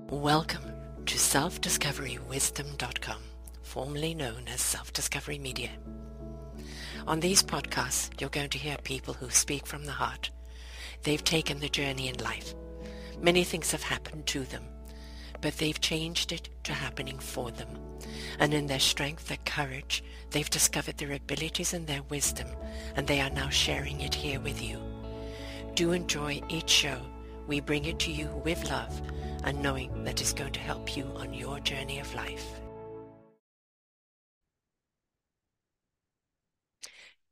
Welcome to self-discoverywisdom.com, formerly known as Self-Discovery Media. On these podcasts, you're going to hear people who speak from the heart. They've taken the journey in life. Many things have happened to them, but they've changed it to happening for them. And in their strength, their courage, they've discovered their abilities and their wisdom, and they are now sharing it here with you. Do enjoy each show. We bring it to you with love and knowing that it's going to help you on your journey of life.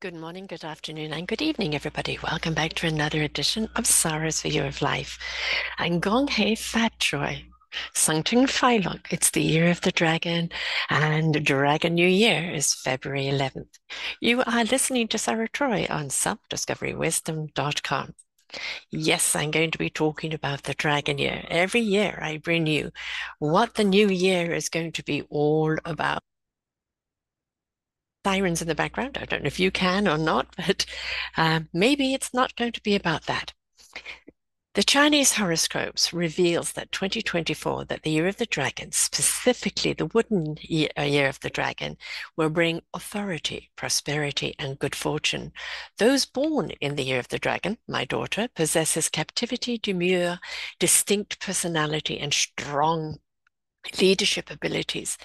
Good morning, good afternoon, and good evening, everybody. Welcome back to another edition of Sarah's View of Life. And Gong Hei Fat Choi. Sanctum Philok, it's the year of the dragon, and Dragon New Year is February 11th. You are listening to Sarah Troy on selfdiscoverywisdom.com. Yes, I'm going to be talking about the dragon year. Every year I bring you what the new year is going to be all about. Sirens in the background. I don't know if you can or not, but um, maybe it's not going to be about that. The Chinese horoscopes reveals that 2024, that the year of the dragon, specifically the wooden year, uh, year, of the dragon, will bring authority, prosperity, and good fortune. Those born in the year of the dragon, my daughter, possesses captivity, demure, distinct personality, and strong leadership abilities.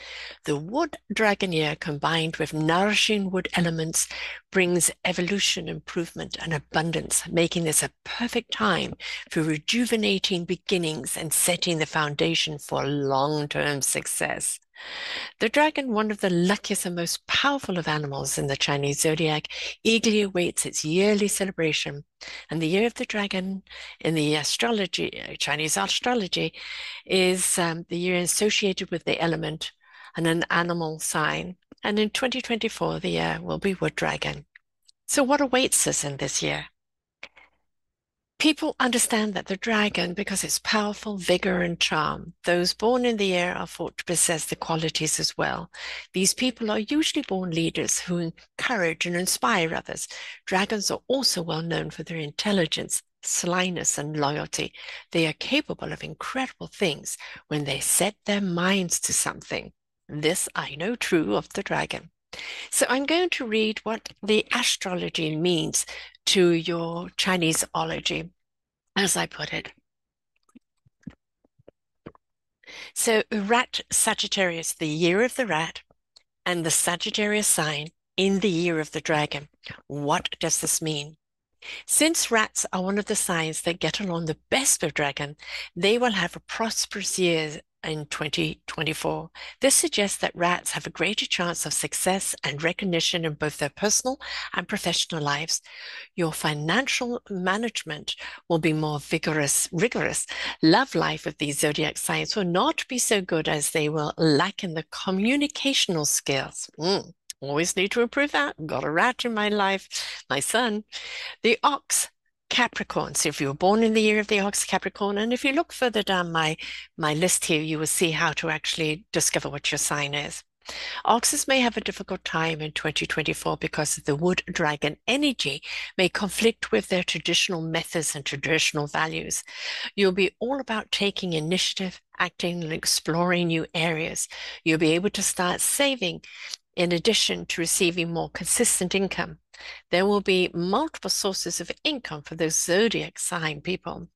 The wood dragon year combined with nourishing wood elements brings evolution, improvement, and abundance, making this a perfect time for rejuvenating beginnings and setting the foundation for long-term success. The dragon, one of the luckiest and most powerful of animals in the Chinese zodiac, eagerly awaits its yearly celebration. And the year of the dragon in the astrology, uh, Chinese astrology, is um, the year associated with the element and an animal sign. And in 2024, the year will be wood dragon. So what awaits us in this year? People understand that the dragon, because its powerful vigor and charm, those born in the air are thought to possess the qualities as well. These people are usually born leaders who encourage and inspire others. Dragons are also well known for their intelligence, slyness, and loyalty. They are capable of incredible things when they set their minds to something. This I know true of the dragon. So I'm going to read what the astrology means to your Chinese ology, as I put it. So rat Sagittarius, the year of the rat, and the Sagittarius sign in the year of the dragon. What does this mean? Since rats are one of the signs that get along the best with dragon, they will have a prosperous year in 2024. This suggests that rats have a greater chance of success and recognition in both their personal and professional lives. Your financial management will be more vigorous, rigorous. Love life of these zodiac signs will not be so good as they will lack in the communicational skills. Mm. Always need to improve that. Got a rat in my life, my son. The ox Capricorn. So if you were born in the year of the ox Capricorn, and if you look further down my, my list here, you will see how to actually discover what your sign is. Oxes may have a difficult time in 2024 because the wood dragon energy may conflict with their traditional methods and traditional values. You'll be all about taking initiative, acting, and exploring new areas. You'll be able to start saving in addition to receiving more consistent income. There will be multiple sources of income for those zodiac sign people.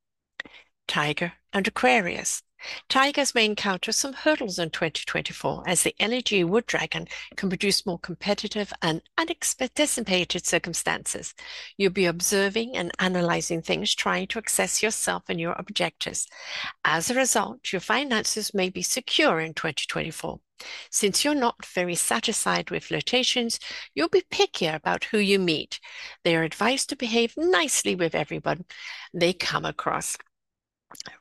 Tiger and Aquarius. Tigers may encounter some hurdles in 2024 as the energy wood dragon can produce more competitive and unanticipated circumstances. You'll be observing and analyzing things, trying to access yourself and your objectives. As a result, your finances may be secure in 2024. Since you're not very satisfied with flirtations, you'll be pickier about who you meet. They are advised to behave nicely with everyone they come across.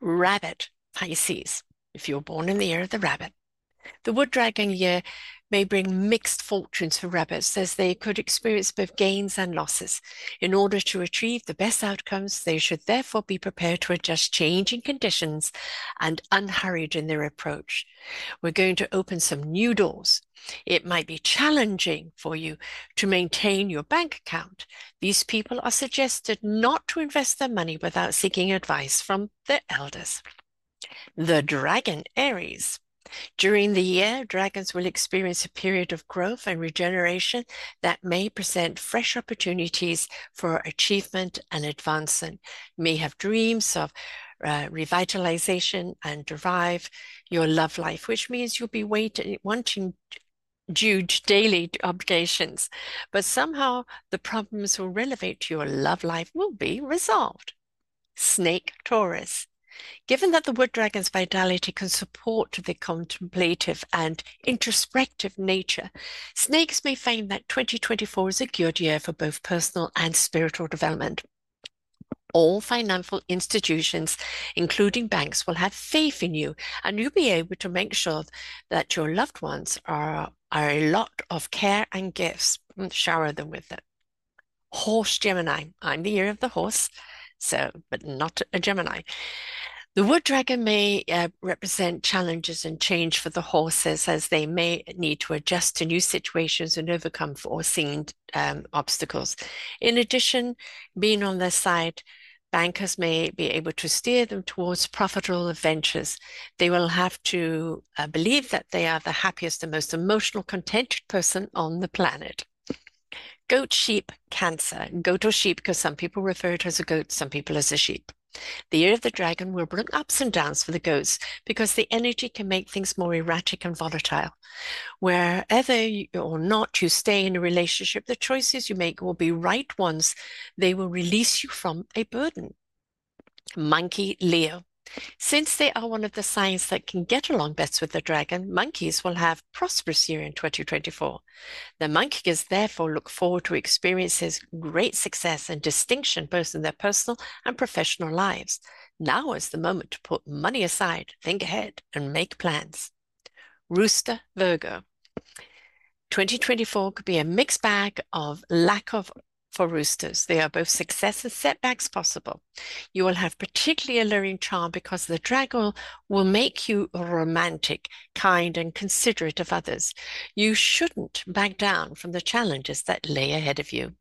Rabbit Pisces, if you're born in the year of the rabbit. The wood dragon year may bring mixed fortunes for rabbits as they could experience both gains and losses. In order to achieve the best outcomes, they should therefore be prepared to adjust changing conditions and unhurried in their approach. We're going to open some new doors. It might be challenging for you to maintain your bank account. These people are suggested not to invest their money without seeking advice from their elders. The dragon Aries. During the year, dragons will experience a period of growth and regeneration that may present fresh opportunities for achievement and advancement. You may have dreams of uh, revitalization and derive your love life, which means you'll be waiting, wanting huge daily obligations, but somehow the problems will relevate to your love life will be resolved. Snake Taurus. Given that the wood dragon's vitality can support the contemplative and introspective nature, snakes may find that 2024 is a good year for both personal and spiritual development. All financial institutions, including banks, will have faith in you, and you'll be able to make sure that your loved ones are, are a lot of care and gifts. Shower them with it. Horse Gemini. I'm the year of the horse, so, but not a Gemini. The wood dragon may uh, represent challenges and change for the horses as they may need to adjust to new situations and overcome foreseen um, obstacles. In addition, being on their side, bankers may be able to steer them towards profitable adventures. They will have to uh, believe that they are the happiest and most emotional, contented person on the planet. Goat, sheep, cancer. Goat or sheep, because some people refer to it as a goat, some people as a sheep. The year of the dragon will bring ups and downs for the goats because the energy can make things more erratic and volatile. Wherever you, or not you stay in a relationship, the choices you make will be right ones. They will release you from a burden. Monkey Leo. Since they are one of the signs that can get along best with the dragon, monkeys will have prosperous year in 2024. The monkeys therefore look forward to experiences great success and distinction both in their personal and professional lives. Now is the moment to put money aside, think ahead, and make plans. Rooster Virgo. 2024 could be a mixed bag of lack of for roosters. They are both success and setbacks possible. You will have particularly alluring charm because the dragon will make you romantic, kind, and considerate of others. You shouldn't back down from the challenges that lay ahead of you.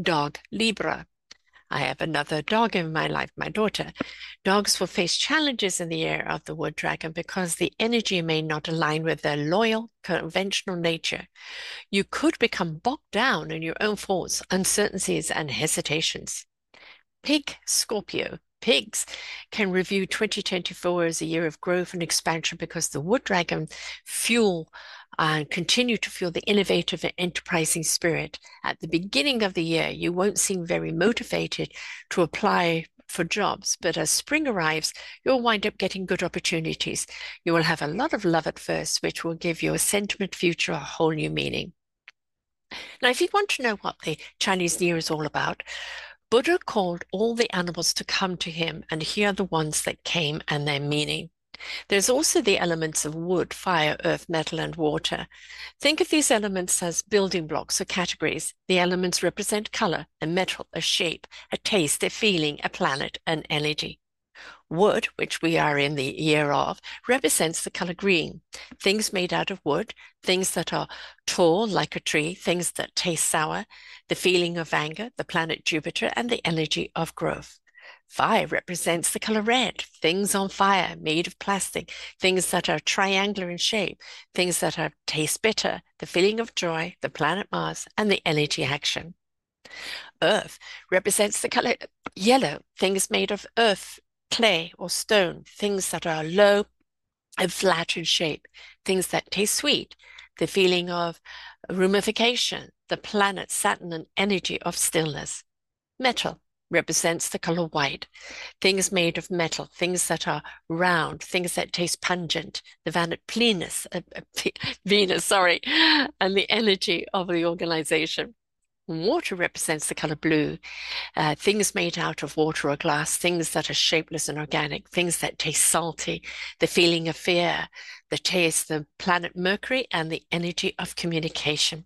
Dog Libra. I have another dog in my life, my daughter. Dogs will face challenges in the year of the wood dragon because the energy may not align with their loyal, conventional nature. You could become bogged down in your own thoughts, uncertainties, and hesitations. Pig Scorpio. Pigs can review 2024 as a year of growth and expansion because the wood dragon fuel and continue to feel the innovative and enterprising spirit. At the beginning of the year, you won't seem very motivated to apply for jobs, but as spring arrives, you'll wind up getting good opportunities. You will have a lot of love at first, which will give your sentiment future a whole new meaning. Now, if you want to know what the Chinese New Year is all about, Buddha called all the animals to come to him, and here are the ones that came and their meaning. There's also the elements of wood, fire, earth, metal, and water. Think of these elements as building blocks or categories. The elements represent color, a metal, a shape, a taste, a feeling, a planet, an energy. Wood, which we are in the year of, represents the color green. Things made out of wood, things that are tall like a tree, things that taste sour, the feeling of anger, the planet Jupiter, and the energy of growth. Fire represents the color red, things on fire made of plastic, things that are triangular in shape, things that are taste bitter, the feeling of joy, the planet Mars, and the energy action. Earth represents the color yellow, things made of earth, clay, or stone, things that are low and flat in shape, things that taste sweet, the feeling of rumification, the planet Saturn, and energy of stillness. Metal represents the color white. Things made of metal, things that are round, things that taste pungent, the Vanet Plenus, uh, uh Venus, sorry, and the energy of the organization. Water represents the color blue, uh, things made out of water or glass, things that are shapeless and organic, things that taste salty, the feeling of fear, the taste, the planet Mercury, and the energy of communication.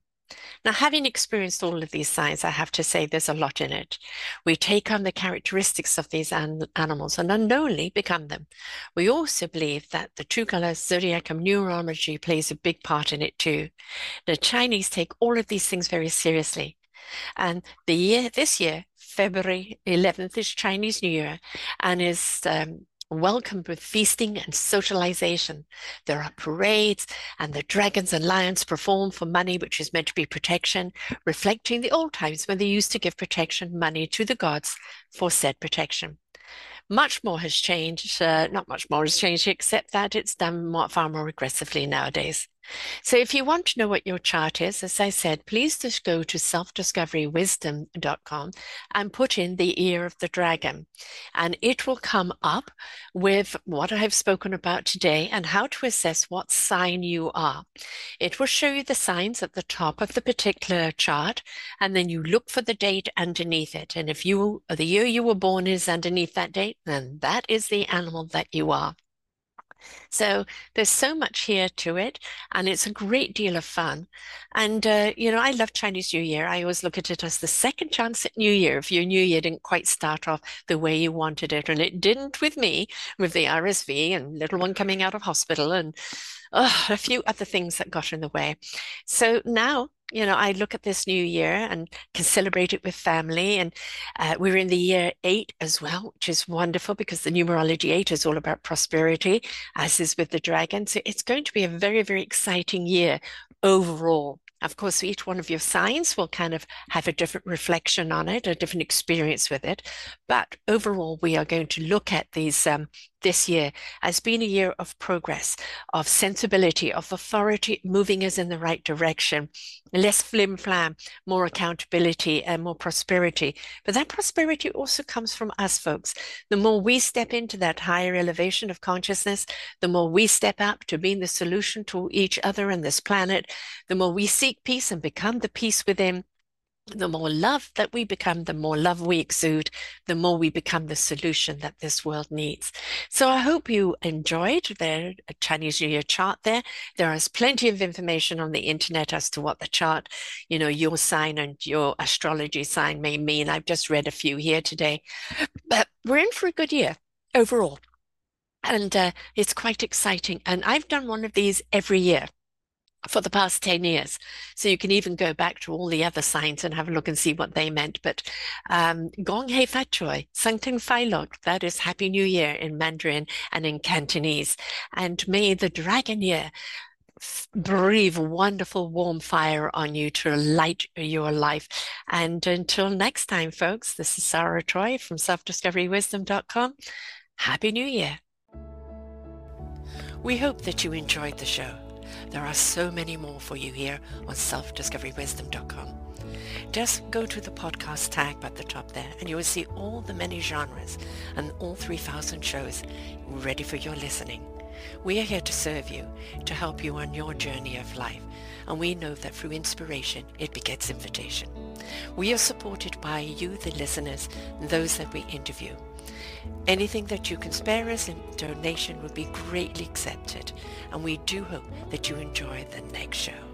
Now, having experienced all of these signs, I have to say there's a lot in it. We take on the characteristics of these an animals and unknowingly become them. We also believe that the true color zodiac and numerology plays a big part in it too. The Chinese take all of these things very seriously. And the year, this year, February 11th is Chinese New Year and is um, welcomed with feasting and socialization. There are parades, and the dragons and lions perform for money, which is meant to be protection, reflecting the old times when they used to give protection money to the gods for said protection. Much more has changed. Uh, not much more has changed, except that it's done more, far more aggressively nowadays. So if you want to know what your chart is, as I said, please just go to selfdiscoverywisdom.com and put in the ear of the dragon. And it will come up with what I've spoken about today and how to assess what sign you are. It will show you the signs at the top of the particular chart, and then you look for the date underneath it. And if you the year you were born is underneath that date, then that is the animal that you are. So there's so much here to it, and it's a great deal of fun. And, uh, you know, I love Chinese New Year. I always look at it as the second chance at New Year if your New Year didn't quite start off the way you wanted it. And it didn't with me, with the RSV and little one coming out of hospital and a few other things that got in the way. So now you know, I look at this new year and can celebrate it with family. And uh, we're in the year eight as well, which is wonderful because the numerology eight is all about prosperity, as is with the dragon. So it's going to be a very, very exciting year overall. Of course, each one of your signs will kind of have a different reflection on it, a different experience with it. But overall, we are going to look at these um, this year has been a year of progress, of sensibility, of authority moving us in the right direction, less flim flam, more accountability, and more prosperity. But that prosperity also comes from us, folks. The more we step into that higher elevation of consciousness, the more we step up to being the solution to each other and this planet, the more we seek peace and become the peace within the more love that we become, the more love we exude, the more we become the solution that this world needs. So I hope you enjoyed the Chinese New Year chart there. There is plenty of information on the internet as to what the chart, you know, your sign and your astrology sign may mean. I've just read a few here today, but we're in for a good year overall. And uh, it's quite exciting. And I've done one of these every year for the past 10 years. So you can even go back to all the other signs and have a look and see what they meant. But um, Gong Hei Fat Choi, Sangting Fai Lok, that is Happy New Year in Mandarin and in Cantonese. And may the dragon year breathe wonderful warm fire on you to light your life. And until next time, folks, this is Sarah Troy from selfdiscoverywisdom.com. Happy New Year. We hope that you enjoyed the show. There are so many more for you here on selfdiscoverywisdom.com. Just go to the podcast tag at the top there and you will see all the many genres and all 3,000 shows ready for your listening. We are here to serve you, to help you on your journey of life, and we know that through inspiration, it begets invitation. We are supported by you, the listeners, and those that we interview. Anything that you can spare us in donation would be greatly accepted, and we do hope that you enjoy the next show.